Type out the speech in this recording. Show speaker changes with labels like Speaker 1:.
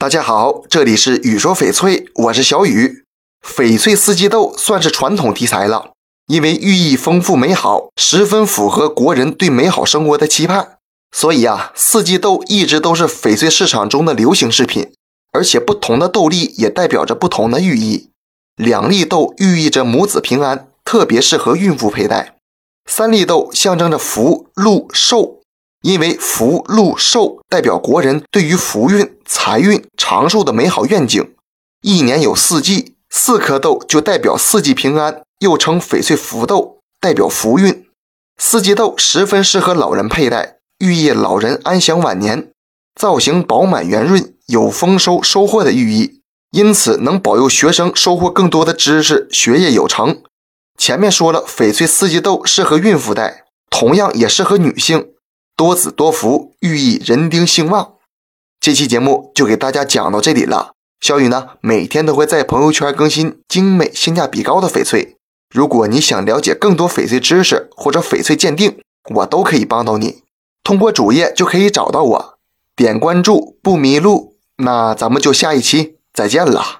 Speaker 1: 大家好，这里是雨说翡翠，我是小雨。翡翠四季豆算是传统题材了，因为寓意丰富美好，十分符合国人对美好生活的期盼，所以啊，四季豆一直都是翡翠市场中的流行饰品。而且不同的豆粒也代表着不同的寓意，两粒豆寓意着母子平安，特别适合孕妇佩戴；三粒豆象征着福禄寿。因为福禄寿代表国人对于福运、财运、长寿的美好愿景。一年有四季，四颗豆就代表四季平安，又称翡翠福豆，代表福运。四季豆十分适合老人佩戴，寓意老人安享晚年，造型饱满圆润，有丰收收获的寓意，因此能保佑学生收获更多的知识，学业有成。前面说了，翡翠四季豆适合孕妇戴，同样也适合女性。多子多福，寓意人丁兴旺。这期节目就给大家讲到这里了。小雨呢，每天都会在朋友圈更新精美、性价比高的翡翠。如果你想了解更多翡翠知识或者翡翠鉴定，我都可以帮到你。通过主页就可以找到我，点关注不迷路。那咱们就下一期再见了。